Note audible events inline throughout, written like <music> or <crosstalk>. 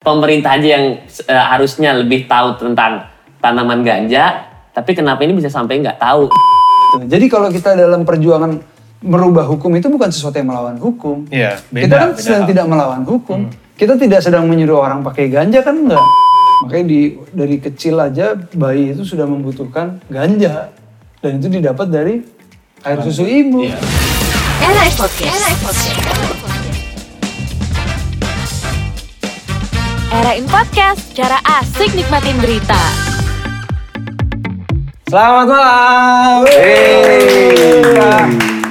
pemerintah aja yang eh, harusnya lebih tahu tentang tanaman ganja, tapi kenapa ini bisa sampai nggak tahu? Jadi kalau kita dalam perjuangan merubah hukum itu bukan sesuatu yang melawan hukum. Iya, beda, kita kan beda sedang hal. tidak melawan hukum. Kita tidak sedang menyuruh orang pakai ganja kan enggak. Makanya di, dari kecil aja bayi itu sudah membutuhkan ganja. Dan itu didapat dari air susu ibu. Iya. Era Podcast. Era Podcast. Era In Podcast, cara asik nikmatin berita. Selamat malam.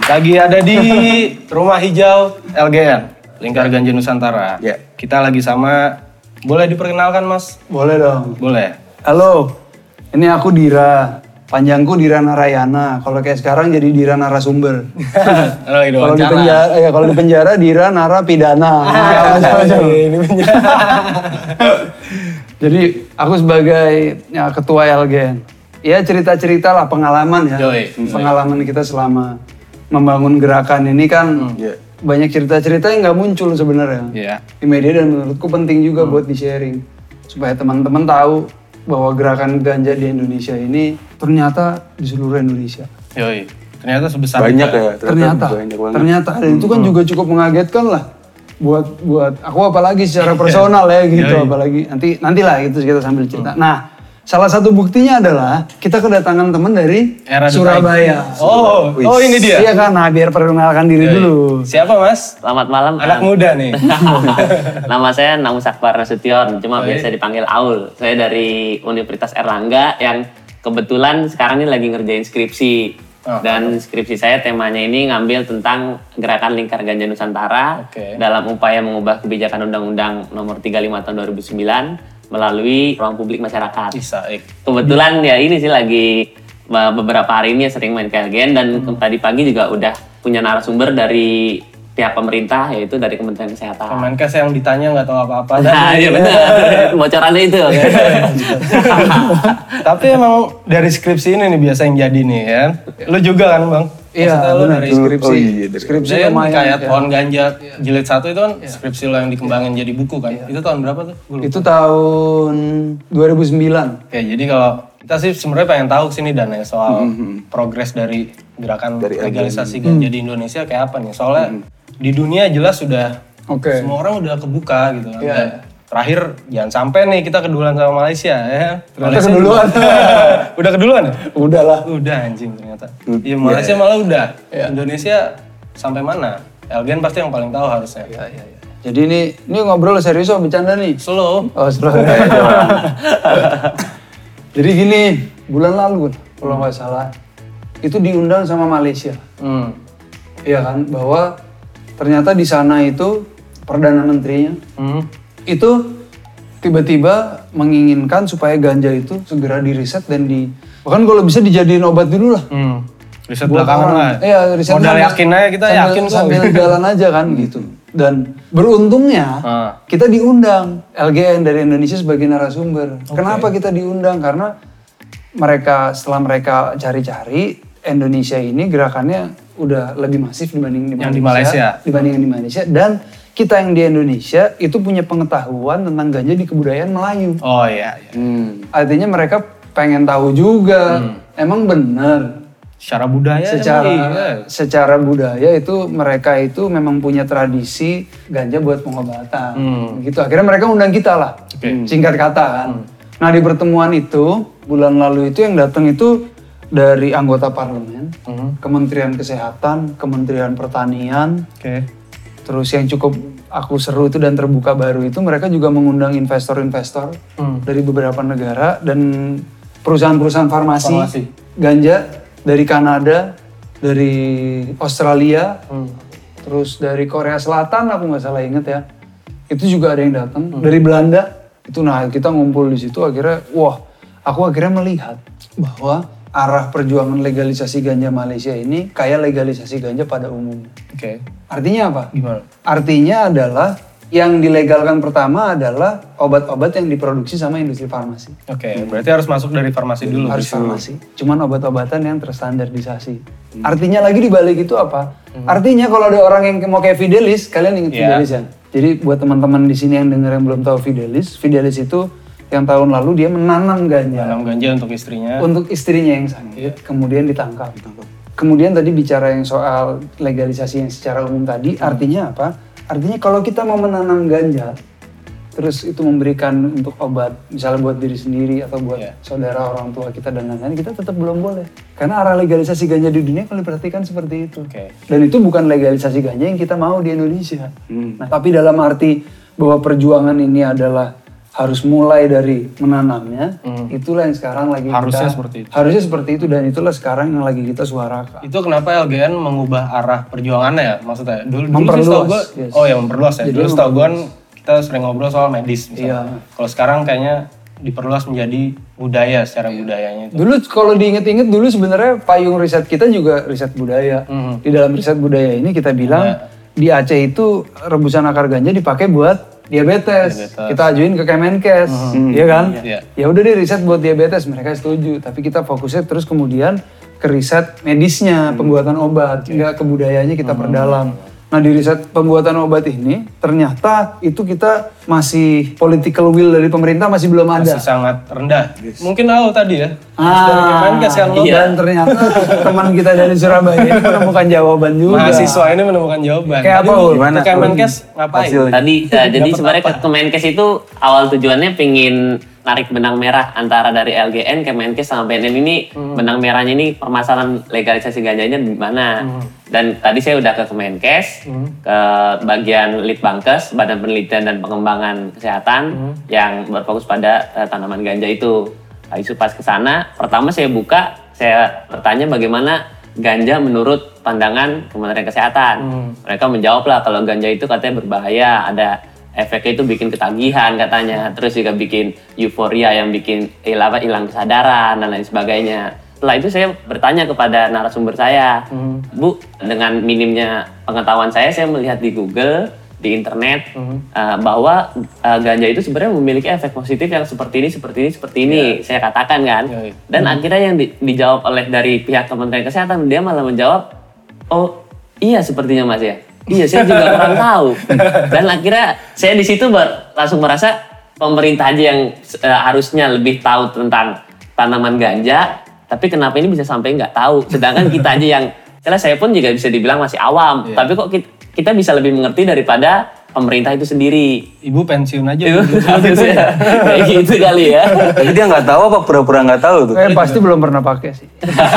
Lagi ada di <laughs> Rumah Hijau LGN, Lingkar Ganja Nusantara. Ya. Kita lagi sama, boleh diperkenalkan mas? Boleh dong. Boleh. Halo, ini aku Dira. Panjangku Dira Narayana. Kalau kayak sekarang jadi Dira Narasumber. Halo, <laughs> ini Kalau di penjara, ya kalau di penjara Dira Narapidana. Macam-macam. Ini penjara. <laughs> Jadi aku sebagai ya, ketua LGN, ya cerita-cerita lah pengalaman ya, Yoi. pengalaman kita selama membangun gerakan ini kan Iya. banyak cerita-cerita yang nggak muncul sebenarnya Iya. di media dan menurutku penting juga buat di sharing supaya teman-teman tahu bahwa gerakan ganja di Indonesia ini ternyata di seluruh Indonesia. Yoi. Ternyata sebesar Banyak itu. ya, Ternyata, banyak banget. ternyata dan itu kan juga cukup mengagetkan lah buat buat aku apalagi secara <laughs> personal ya gitu Yoi. apalagi nanti nantilah itu kita sambil cerita. Nah salah satu buktinya adalah kita kedatangan teman dari Era Surabaya. Oh, oh ini dia. Iya kan, nah biar perkenalkan diri Yoi. dulu. Siapa mas? Selamat malam. Anak muda nih. <laughs> Nama saya Namus Akbar Nasution, cuma iya. biasa dipanggil Aul. Saya dari Universitas Erlangga yang kebetulan sekarang ini lagi ngerjain skripsi. Oh. Dan skripsi saya temanya ini ngambil tentang gerakan lingkar ganja Nusantara Oke. dalam upaya mengubah kebijakan Undang-Undang Nomor 35 Tahun 2009 melalui ruang publik masyarakat. Bisa, ik. Kebetulan ya ini sih lagi beberapa hari ini sering main ke LGN dan Hmm. tadi pagi juga udah punya narasumber dari pihak pemerintah yaitu dari Kementerian Kesehatan. Kemenkes yang ditanya nggak tahu apa-apa. Nah, iya benar. <laughs> Bocorannya itu. Tapi emang dari skripsi ini nih biasa yang jadi nih ya. Lu juga kan bang? Iya, lu dari skripsi. Oh, iya, dari- skripsi kan lumayan. kayak ya. pohon ganja jilid satu itu kan skripsi lo yang dikembangin jadi buku kan. Itu tahun berapa tuh? Gua. Itu tahun 2009. Oke, jadi kalau kita sih sebenarnya pengen tahu sini dan ya soal progres dari gerakan Dari legalisasi ganja di Indonesia kayak apa nih? Soalnya di dunia jelas sudah Oke. semua orang udah kebuka gitu kan. Iya. Dan terakhir jangan sampai nih kita keduluan sama Malaysia ya. Ternyata Malaysia keduluan. <laughs> udah keduluan ya? Udah lah. Udah anjing ternyata. Iya Malaysia malah udah. Indonesia sampai mana? Elgen pasti yang paling tahu harusnya. Iya, iya, iya. Jadi ini ini ngobrol serius apa bercanda nih? Slow. Oh, setelah <laughs> <laughs> Jadi gini, bulan lalu kalau nggak salah, itu diundang sama Malaysia. Hmm. Iya kan, bahwa ternyata di sana itu perdana menterinya Hmm. Itu tiba-tiba menginginkan supaya ganja itu segera diriset dan di bahkan kalau bisa dijadiin obat dulu lah. Hmm. Riset Buat belakangan lah. Iya, riset Modal sambil- yakin aja kita sambil- yakin kok. Sambil <laughs> jalan aja kan gitu. Dan beruntungnya Ah. kita diundang LGN dari Indonesia sebagai narasumber. Kenapa kita diundang? Karena mereka setelah mereka cari-cari Indonesia ini gerakannya udah lebih masif dibanding di Yang di Malaysia. dibandingin di Malaysia dan kita yang di Indonesia itu punya pengetahuan tentang ganja di kebudayaan Melayu. Oh iya, iya. Hmm. Artinya mereka pengen tahu juga. Emang benar Secara budaya secara emang iya. secara budaya itu mereka itu memang punya tradisi ganja buat pengobatan Hmm. gitu akhirnya mereka undang kita lah Oke. singkat kata kan nah di pertemuan itu bulan lalu itu yang datang itu dari anggota parlemen Hmm. Kementerian Kesehatan Kementerian Pertanian Oke. Terus yang cukup aku seru itu dan terbuka baru itu mereka juga mengundang investor-investor Hmm. dari beberapa negara dan perusahaan-perusahaan farmasi, Farmasi. ganja dari Kanada, dari Australia, Hmm. terus dari Korea Selatan aku nggak salah inget ya. Itu juga ada yang datang dari Belanda. Itu nah kita ngumpul di situ akhirnya wah, aku akhirnya melihat bahwa arah perjuangan legalisasi ganja Malaysia ini kayak legalisasi ganja pada umumnya. Oke. Artinya apa? Gimana? Artinya adalah yang dilegalkan pertama adalah obat-obat yang diproduksi sama industri farmasi. Oke, berarti harus masuk dari farmasi dulu. Harus farmasi. Cuman obat-obatan yang terstandarisasi. Artinya lagi di balik itu apa? Artinya kalau ada orang yang mau kayak Fidelis, kalian ingat Iya. Fidelis ya? Jadi buat teman-teman di sini yang denger yang belum tahu Fidelis, Fidelis itu yang tahun lalu dia menanam ganja Dalam ganja untuk istrinya. untuk istrinya yang sakit, kemudian ditangkap. Kemudian tadi bicara yang soal legalisasi yang secara umum tadi, artinya apa? Artinya kalau kita mau menanam ganja, terus itu memberikan untuk obat, misalnya buat diri sendiri atau buat Iya. saudara orang tua kita dan lain-lain, kita tetap belum boleh. Karena arah legalisasi ganja di dunia kalau diperhatikan seperti itu. Oke. Dan itu bukan legalisasi ganja yang kita mau di Indonesia. Hmm. Nah, tapi dalam arti bahwa perjuangan ini adalah harus mulai dari menanamnya, itulah yang sekarang lagi Hmm. Harusnya kita- seperti itu. Harusnya seperti itu dan itulah sekarang yang lagi kita suarakan. Itu kenapa LGN mengubah arah perjuangannya ya? Maksudnya dulu, dulu sih Memperluas, setahu gue, yes. oh ya memperluas ya. Jadi dulu setahu gue kita sering ngobrol soal medis misalnya. Iya. Kalau sekarang kayaknya diperluas menjadi budaya secara budayanya itu. Dulu kalau diinget-inget dulu sebenarnya payung riset kita juga riset budaya. Mhm. Di dalam riset budaya ini kita bilang di Aceh itu rebusan akar ganja dipakai buat diabetes. Diabetes. Kita ajuin ke Kemenkes, iya kan? Iya. Ya udah deh riset buat diabetes, mereka setuju. Tapi kita fokusnya terus kemudian ke riset medisnya, pembuatan obat, nggak ke budayanya kita perdalam. Nah di riset pembuatan obat ini ternyata itu kita masih political will dari pemerintah masih belum ada. Masih sangat rendah. Mungkin tahu tadi ya. Ah, lo dan ternyata teman kita dari Surabaya ini menemukan jawaban juga. mahasiswa ini menemukan jawaban. Kayak apa, Ul? Kemenkes ngapain? Hasil- Tadi eh, jadi sebenarnya Kemenkes itu awal tujuannya pingin narik benang merah antara dari LGN, Kemenkes sama BNN ini Hmm. benang merahnya ini permasalahan legalisasi ganjanya di mana. Hmm. Dan tadi saya udah ke Kemenkes, ke bagian Litbangkes, Badan Penelitian dan Pengembangan Kesehatan Hmm. yang berfokus pada eh, tanaman ganja itu. Nah, isu pas ke sana, pertama saya buka, saya bertanya bagaimana ganja menurut pandangan Kementerian Kesehatan. Mereka menjawab lah kalau ganja itu katanya berbahaya, ada efeknya itu bikin ketagihan katanya, terus juga bikin euforia yang bikin hilang hilang kesadaran dan lain sebagainya. Setelah itu saya bertanya kepada narasumber saya, Bu, dengan minimnya pengetahuan saya, saya melihat di Google, di internet uh, bahwa uh, ganja itu sebenarnya memiliki efek positif yang seperti ini, seperti ini, seperti ini. Saya katakan kan. Iya, iya. Dan akhirnya yang di- dijawab oleh dari pihak Kementerian Kesehatan, dia malah menjawab, oh iya sepertinya mas ya. Iya, saya juga kurang tahu. Dan akhirnya saya di situ langsung merasa pemerintah aja yang uh, harusnya lebih tahu tentang tanaman ganja, tapi kenapa ini bisa sampai nggak tahu? Sedangkan kita aja yang, saya pun juga bisa dibilang masih awam, Iya. tapi kok kita, kita bisa lebih mengerti daripada pemerintah itu sendiri. Ibu pensiun aja. Itu harusnya <laughs> kayak gitu kali ya. Tapi dia nggak tahu apa pura-pura nggak tahu tuh. Eh, pasti belum pernah pakai sih.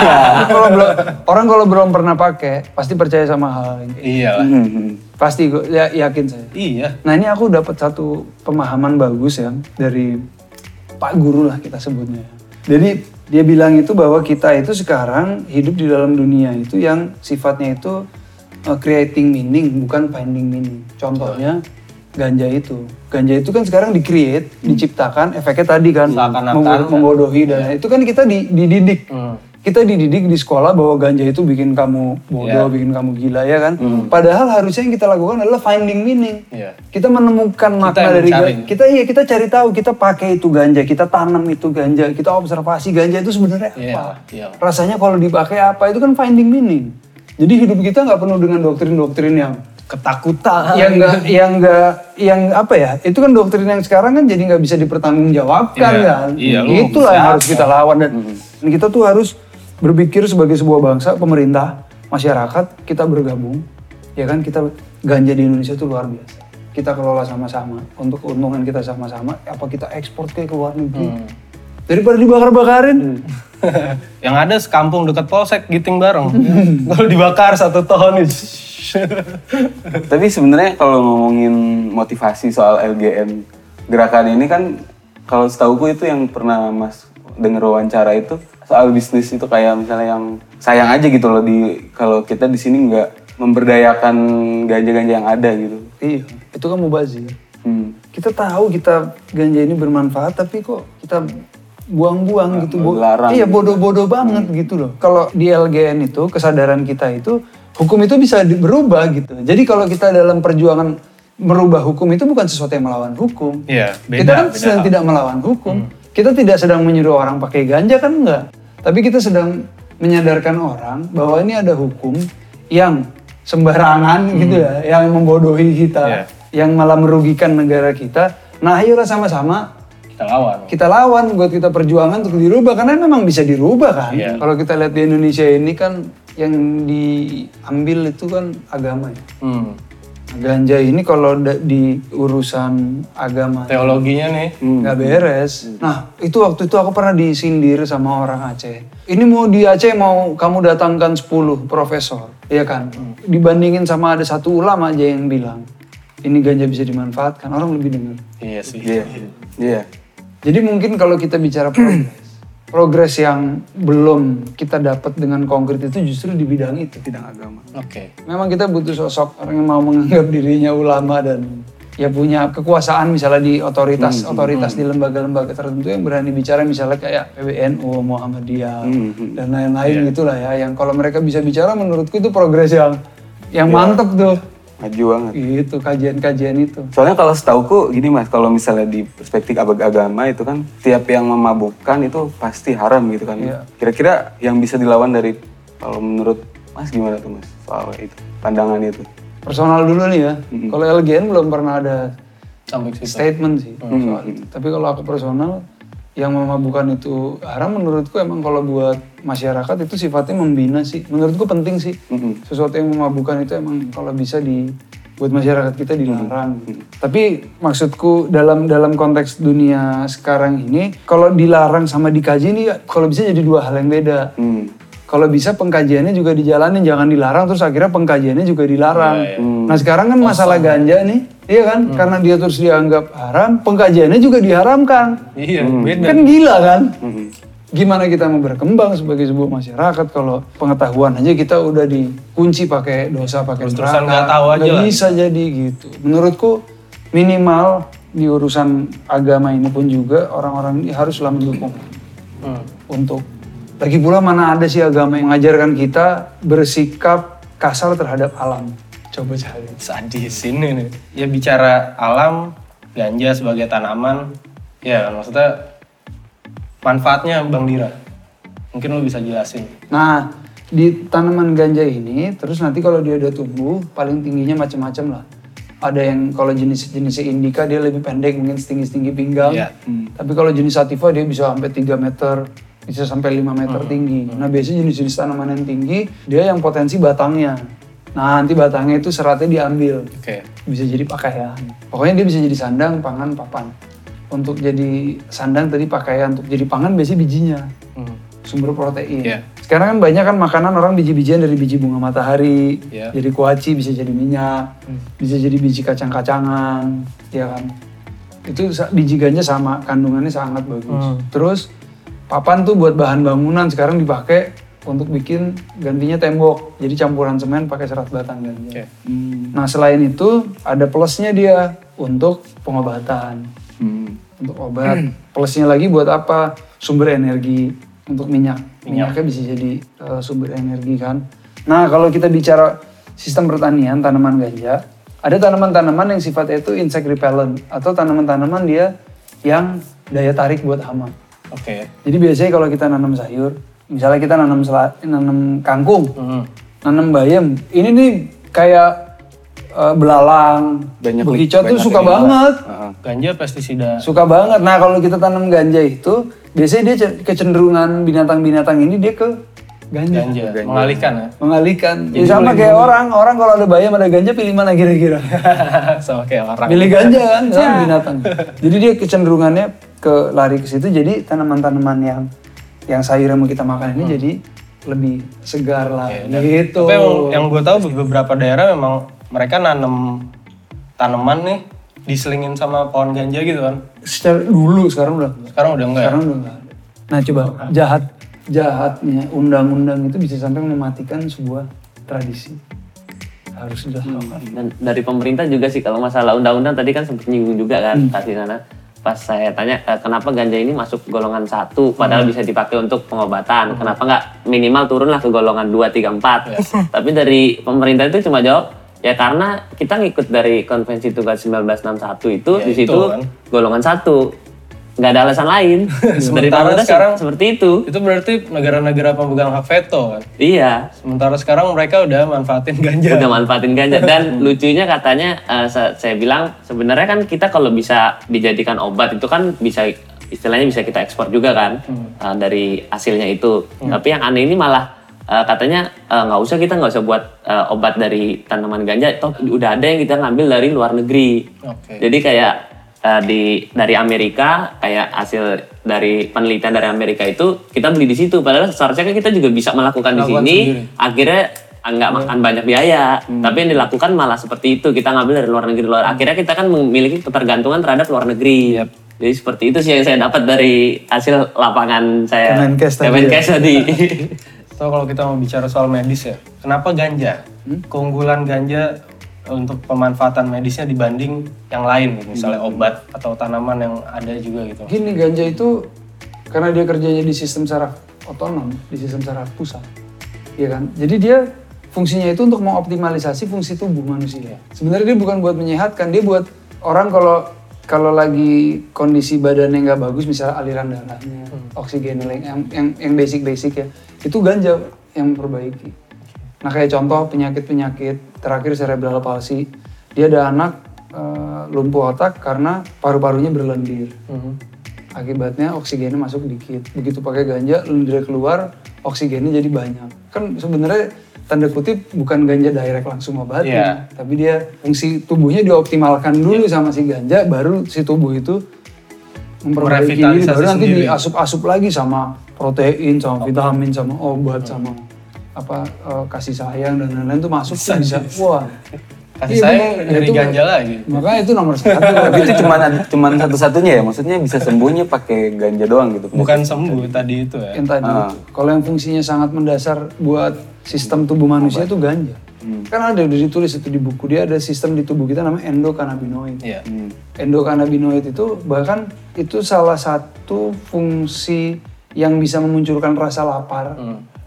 <laughs> kalau belum orang kalau belum pernah pakai pasti percaya sama hal ini. Iya lah. Hmm. Pasti gue ya, yakin saya. Iya. Nah ini aku dapat satu pemahaman bagus ya dari Pak Guru lah kita sebutnya. Jadi dia bilang itu bahwa kita itu sekarang hidup di dalam dunia itu yang sifatnya itu uh, creating meaning bukan finding meaning. Contohnya ganja itu. Ganja itu kan sekarang di-create, diciptakan, efeknya tadi kan menggo- menggodohi dan itu kan kita di- dididik. Kita dididik di sekolah bahwa ganja itu bikin kamu bodoh, Iya. bikin kamu gila ya kan. Padahal harusnya yang kita lakukan adalah finding meaning. Iya. Kita menemukan makna yang dari mencari. ga- kita iya kita cari tahu, kita pakai itu ganja, kita tanam itu ganja, kita observasi ganja itu sebenarnya Iya, apa. iya. Rasanya kalau dipakai apa itu kan finding meaning. Jadi hidup kita nggak penuh dengan doktrin-doktrin yang Ketakutan. yang enggak yang enggak yang apa ya? Itu kan doktrin yang sekarang kan jadi nggak bisa dipertanggungjawabkan Iya, kan. iya, Itulah yang harus kita lawan dan dan kita tuh harus berpikir sebagai sebuah bangsa, pemerintah, masyarakat, kita bergabung. Ya kan kita ganja di Indonesia itu luar biasa. Kita kelola sama-sama untuk keuntungan kita sama-sama. Apa kita ekspor ke luar negeri? Daripada dibakar-bakarin. <laughs> yang ada sekampung dekat polsek giting bareng. <laughs> Kalau dibakar satu ton. Tapi sebenarnya kalau ngomongin motivasi soal LGN gerakan ini kan kalau setahuku itu yang pernah Mas denger wawancara itu soal bisnis itu kayak misalnya yang sayang aja gitu loh di kalau kita di sini nggak memberdayakan ganja-ganja yang ada gitu. Iya, itu kan mubazir. Hmm. kita tahu kita ganja ini bermanfaat tapi kok kita buang-buang gitu Bo- larang iya gitu. bodoh-bodoh banget gitu loh kalau di LGN itu kesadaran kita itu hukum itu bisa berubah gitu jadi kalau kita dalam perjuangan merubah hukum itu bukan sesuatu yang melawan hukum. Iya, beda, kita kan beda sedang hal. tidak melawan hukum. Kita tidak sedang menyuruh orang pakai ganja kan enggak. Tapi kita sedang menyadarkan orang bahwa ini ada hukum yang sembarangan gitu ya, yang membodohi kita, Iya. yang malah merugikan negara kita. Nah, ayolah sama-sama Kita lawan. kita lawan buat kita perjuangan untuk dirubah karena memang bisa dirubah kan. Iya. Kalau kita lihat di Indonesia ini kan yang diambil itu kan agama ya. Hmm. Ganja ini kalau di urusan agama Teologinya nih. nggak beres. Nah itu waktu itu aku pernah disindir sama orang Aceh. Ini mau di Aceh mau kamu datangkan 10 profesor, ya kan? Dibandingin sama ada satu ulama aja yang bilang ini ganja bisa dimanfaatkan, orang lebih dengar. Iya sih. Iya. Iya. Jadi mungkin kalau kita bicara progres, <clears throat> progres yang belum kita dapat dengan konkret itu justru di bidang itu, bidang agama. Oke. Memang kita butuh sosok orang yang mau menganggap dirinya ulama dan ya punya kekuasaan misalnya di otoritas otoritas di lembaga-lembaga tertentu yang berani bicara misalnya kayak PBNU, Muhammadiyah dan lain-lain gitulah ya yang kalau mereka bisa bicara menurutku itu progres yang yang mantep tuh Maju banget. itu kajian-kajian itu Soalnya kalau setauku gini mas, kalau misalnya di perspektif ag- agama itu kan tiap yang memabukkan itu pasti haram gitu kan. Iya. Kira-kira yang bisa dilawan dari kalau menurut mas gimana tuh mas soal itu pandangan itu? personal dulu nih ya kalau LGN belum pernah ada Sampai statement sih soal itu. Tapi kalau aku personal, yang memabukkan itu haram menurutku emang kalau buat masyarakat itu sifatnya membina sih. Menurutku penting sih. Sesuatu yang memabukkan itu emang kalau bisa di buat masyarakat kita dilarang. Tapi maksudku dalam dalam konteks dunia sekarang ini, kalau dilarang sama dikaji ini kalau bisa jadi dua hal yang beda. Hmm. Kalau bisa pengkajiannya juga dijalanin, jangan dilarang terus akhirnya pengkajiannya juga dilarang. Nah sekarang kan masalah ganja nih, iya kan? Karena dia terus dianggap haram, pengkajiannya juga diharamkan. Iya, beda. Kan gila kan? Gimana kita mau berkembang sebagai sebuah masyarakat kalau pengetahuan aja kita udah dikunci pakai dosa, pakai Terus-terusan neraka. nggak tahu aja lah. bisa jadi gitu. Menurutku minimal di urusan agama ini pun juga orang-orang ini haruslah mendukung Hmm. untuk lagi pula mana ada sih agama yang mengajarkan kita bersikap kasar terhadap alam. Coba cari. Sadis ini nih. Ya bicara alam, ganja sebagai tanaman, ya maksudnya manfaatnya Bang Dira. Mungkin lo bisa jelasin. Nah, di tanaman ganja ini, terus nanti kalau dia udah tumbuh, paling tingginya macam-macam lah. Ada yang kalau jenis-jenis indica dia lebih pendek, mungkin setinggi-setinggi pinggang. Iya. Tapi kalau jenis sativa dia bisa sampai 3 meter, bisa sampai 5 meter tinggi. Nah, biasanya jenis-jenis tanaman yang tinggi, dia yang potensi batangnya. Nah, nanti batangnya itu seratnya diambil. Oke. bisa jadi pakaian. Pokoknya dia bisa jadi sandang, pangan, papan. Untuk jadi sandang tadi pakaian, untuk jadi pangan biasanya bijinya, Hmm. sumber protein. Iya. Sekarang kan banyak kan makanan orang biji-bijian dari biji bunga matahari, Iya. jadi kuaci bisa jadi minyak, bisa jadi biji kacang-kacangan, ya kan. Itu biji ganja sama kandungannya sangat bagus. Terus papan tuh buat bahan bangunan sekarang dipakai untuk bikin gantinya tembok. Jadi campuran semen pakai serat batang ganja. Oke. Nah selain itu ada plusnya dia untuk pengobatan, Hmm. untuk obat. <clears throat> Plusnya lagi buat apa? Sumber energi untuk minyak. Minyaknya bisa jadi eh, sumber energi kan. Nah kalau kita bicara sistem pertanian tanaman ganja, ada tanaman-tanaman yang sifatnya itu insect repellent atau tanaman-tanaman dia yang daya tarik buat hama. Oke. Jadi biasanya kalau kita nanam sayur, misalnya kita nanam sela- nanam kangkung, Hmm. nanam bayam. Ini nih kayak eh, belalang, Banyak bekicot tuh banyak suka banget. Heeh. Ganja pestisida. Suka banget. Nah kalau kita tanam ganja itu, biasanya dia ce- kecenderungan binatang-binatang ini dia ke ganja. Ganja. Mengalihkan ya. Mengalihkan. Ya sama kayak orang, orang kalau ada bayam ada ganja pilih mana kira-kira? <laughs> Sama kayak orang. pilih ganja kan, <laughs> sama binatang. Jadi dia kecenderungannya ke lari ke situ. Jadi tanaman-tanaman yang yang sayur yang mau kita makan ini jadi lebih segar lah. Dan- gitu. Tapi yang, yang gue tahu di beberapa daerah memang mereka nanam tanaman nih diselingin sama pohon ganja gitu kan. Secara dulu sekarang udah Sekarang udah enggak ya? sekarang udah nggak ada. Nah coba jahat jahatnya undang-undang itu bisa sampai mematikan sebuah tradisi. Harus dilakukan. Dan dari pemerintah juga sih kalau masalah undang-undang tadi kan sempat nyinggung juga kan tadi sana. Pas saya tanya eh, kenapa ganja ini masuk golongan satu padahal bisa dipakai untuk pengobatan. Kenapa nggak minimal turunlah ke golongan 2, 3, 4. Tapi dari pemerintah itu cuma jawab Ya karena kita ngikut dari konvensi tugas 1961 itu Ya, di itu situ kan. golongan satu. Nggak ada alasan lain. dari <laughs> Sementara pemerintah sekarang- seperti itu. Itu berarti negara-negara pemegang hak veto kan. Iya. Sementara sekarang mereka udah manfaatin ganja. udah manfaatin ganja <laughs> dan lucunya katanya sa- saya bilang sebenarnya kan kita kalau bisa dijadikan obat itu kan bisa istilahnya bisa kita ekspor juga kan eh, dari hasilnya itu tapi yang aneh ini malah eh, katanya nggak usah kita nggak usah buat eh, obat dari tanaman ganja toh udah ada yang kita ngambil dari luar negeri Oke. jadi kayak eh, di dari Amerika kayak hasil dari penelitian dari Amerika itu kita beli di situ. Padahal seharusnya kan kita juga bisa melakukan di Melakukan sini. sendiri. akhirnya nggak makan banyak biaya. Tapi yang dilakukan malah seperti itu. Kita ngambil dari luar negeri. Luar akhirnya kita kan memiliki ketergantungan terhadap luar negeri. Jadi seperti itu sih yang saya dapat dari hasil lapangan saya. Kemenkes tadi ya. Kemenkes tadi. <laughs> So kalau kita mau bicara soal medis ya, kenapa ganja? Keunggulan ganja untuk pemanfaatan medisnya dibanding yang lain, misalnya obat atau tanaman yang ada juga gitu. Gini ganja itu karena dia kerjanya di sistem saraf otonom, di sistem saraf pusat, ya kan. Jadi dia fungsinya itu untuk mengoptimalisasi fungsi tubuh manusia. Sebenarnya dia bukan buat menyehatkan, dia buat orang kalau kalau lagi kondisi badannya nggak bagus, misalnya aliran darahnya, oksigen yang yang yang basic basic ya, itu ganja yang memperbaiki. Nah kayak contoh penyakit-penyakit terakhir cerebral palsy, dia ada anak eh, lumpuh otak karena paru-parunya berlendir. Akibatnya oksigennya masuk dikit. Begitu pakai ganja, lendirnya keluar, oksigennya jadi banyak. Kan sebenarnya tanda kutip bukan ganja direct langsung obatin, Iya. tapi dia fungsi tubuhnya dioptimalkan dulu sama si ganja, baru si tubuh itu memperbaiki diri, baru nanti diasup-asup lagi sama protein, sama vitamin, sama obat, sama apa eh, kasih sayang dan lain-lain tuh masuk tuh bisa wah Kasih Iya, sayang bener. dari Itu- ganja lagi. makanya itu nomor satu <laughs> Tapi itu cuman cuman satu-satunya ya, maksudnya bisa sembuhnya pakai ganja doang gitu. Bukan sembuh tadi itu ya. yang tadi Ah. itu. Kalau yang fungsinya sangat mendasar buat sistem tubuh manusia itu ganja. Kan ada udah ditulis itu di buku dia ada sistem di tubuh kita namanya endokannabinoid. Iya. Hmm. Endokannabinoid itu bahkan itu salah satu fungsi yang bisa memunculkan rasa lapar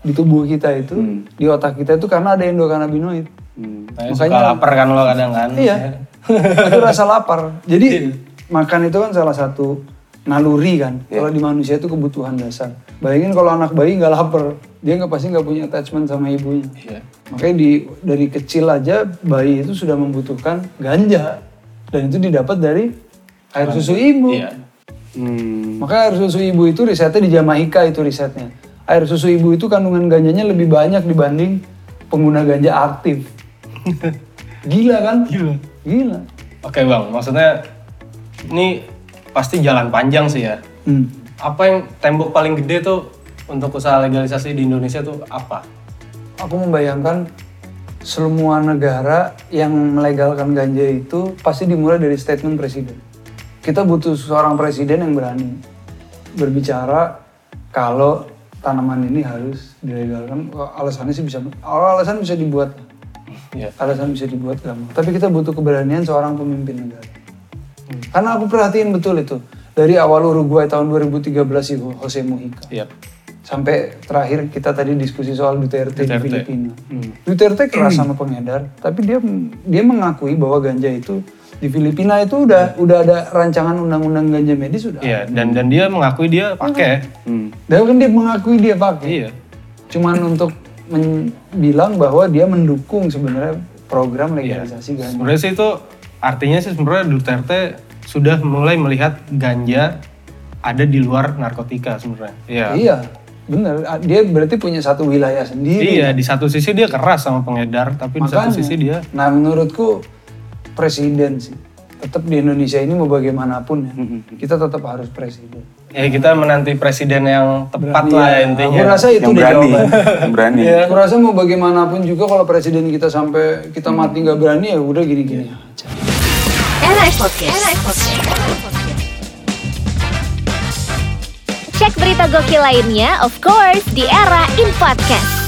di tubuh kita itu, di otak kita itu karena ada endokannabinoid. Hmm. Nah, suka lapar kan lo kadang kan. Iya. itu rasa lapar. Jadi makan itu kan salah satu naluri kan. Kalau di manusia itu kebutuhan dasar. Bayangin kalau anak bayi nggak lapar, dia nggak pasti nggak punya attachment sama ibunya. Iya. Makanya di dari kecil aja bayi itu sudah membutuhkan ganja dan itu didapat dari air susu ibu. Iya. Hmm. Makanya air susu ibu itu risetnya di Jamaika itu risetnya. Air susu ibu itu kandungan ganjanya lebih banyak dibanding pengguna ganja aktif. <laughs> Gila kan? Gila. Gila. Oke bang, maksudnya ini pasti jalan panjang sih ya. Hmm. Apa yang tembok paling gede tuh untuk usaha legalisasi di Indonesia tuh apa? Aku membayangkan semua negara yang melegalkan ganja itu pasti dimulai dari statement presiden. Kita butuh seorang presiden yang berani berbicara kalau tanaman ini harus dilegalkan. Wah, Alasannya sih bisa, alasan bisa dibuat. Iya. Alasan bisa dibuat gampang. Tapi kita butuh keberanian seorang pemimpin negara. Karena aku perhatiin betul itu. Dari awal Uruguay tahun 2013 itu Jose Mujica Iya. sampai terakhir kita tadi diskusi soal Duterte, di Duterte. Filipina. Duterte keras sama pengedar, tapi dia dia mengakui bahwa ganja itu di Filipina itu udah udah ada rancangan undang-undang ganja medis sudah. Iya, dan dan dia mengakui dia pakai. Hmm. Dan kan dia mengakui dia pakai. Iya. Cuman untuk men- bilang bahwa dia mendukung sebenarnya program Iya. legalisasi ganja. Sebenarnya sih itu artinya sih sebenarnya Duterte sudah mulai melihat ganja ada di luar narkotika sebenarnya. Iya. Iya, bener. Dia berarti punya satu wilayah sendiri. Iya, di satu sisi dia keras sama pengedar, tapi di satu Makanya. sisi dia Nah menurutku presiden sih. Tetap di Indonesia ini mau bagaimanapun ya, kita tetap harus presiden. ya kita menanti presiden yang tepat Iya, lah intinya. Aku rasa itu Yang berani, yang berani. Ya, aku rasa mau bagaimanapun juga kalau presiden kita sampai kita mati nggak berani ya udah gini-gini aja. RS Podcast. Cek berita gokil lainnya, of course, di Era In Podcast.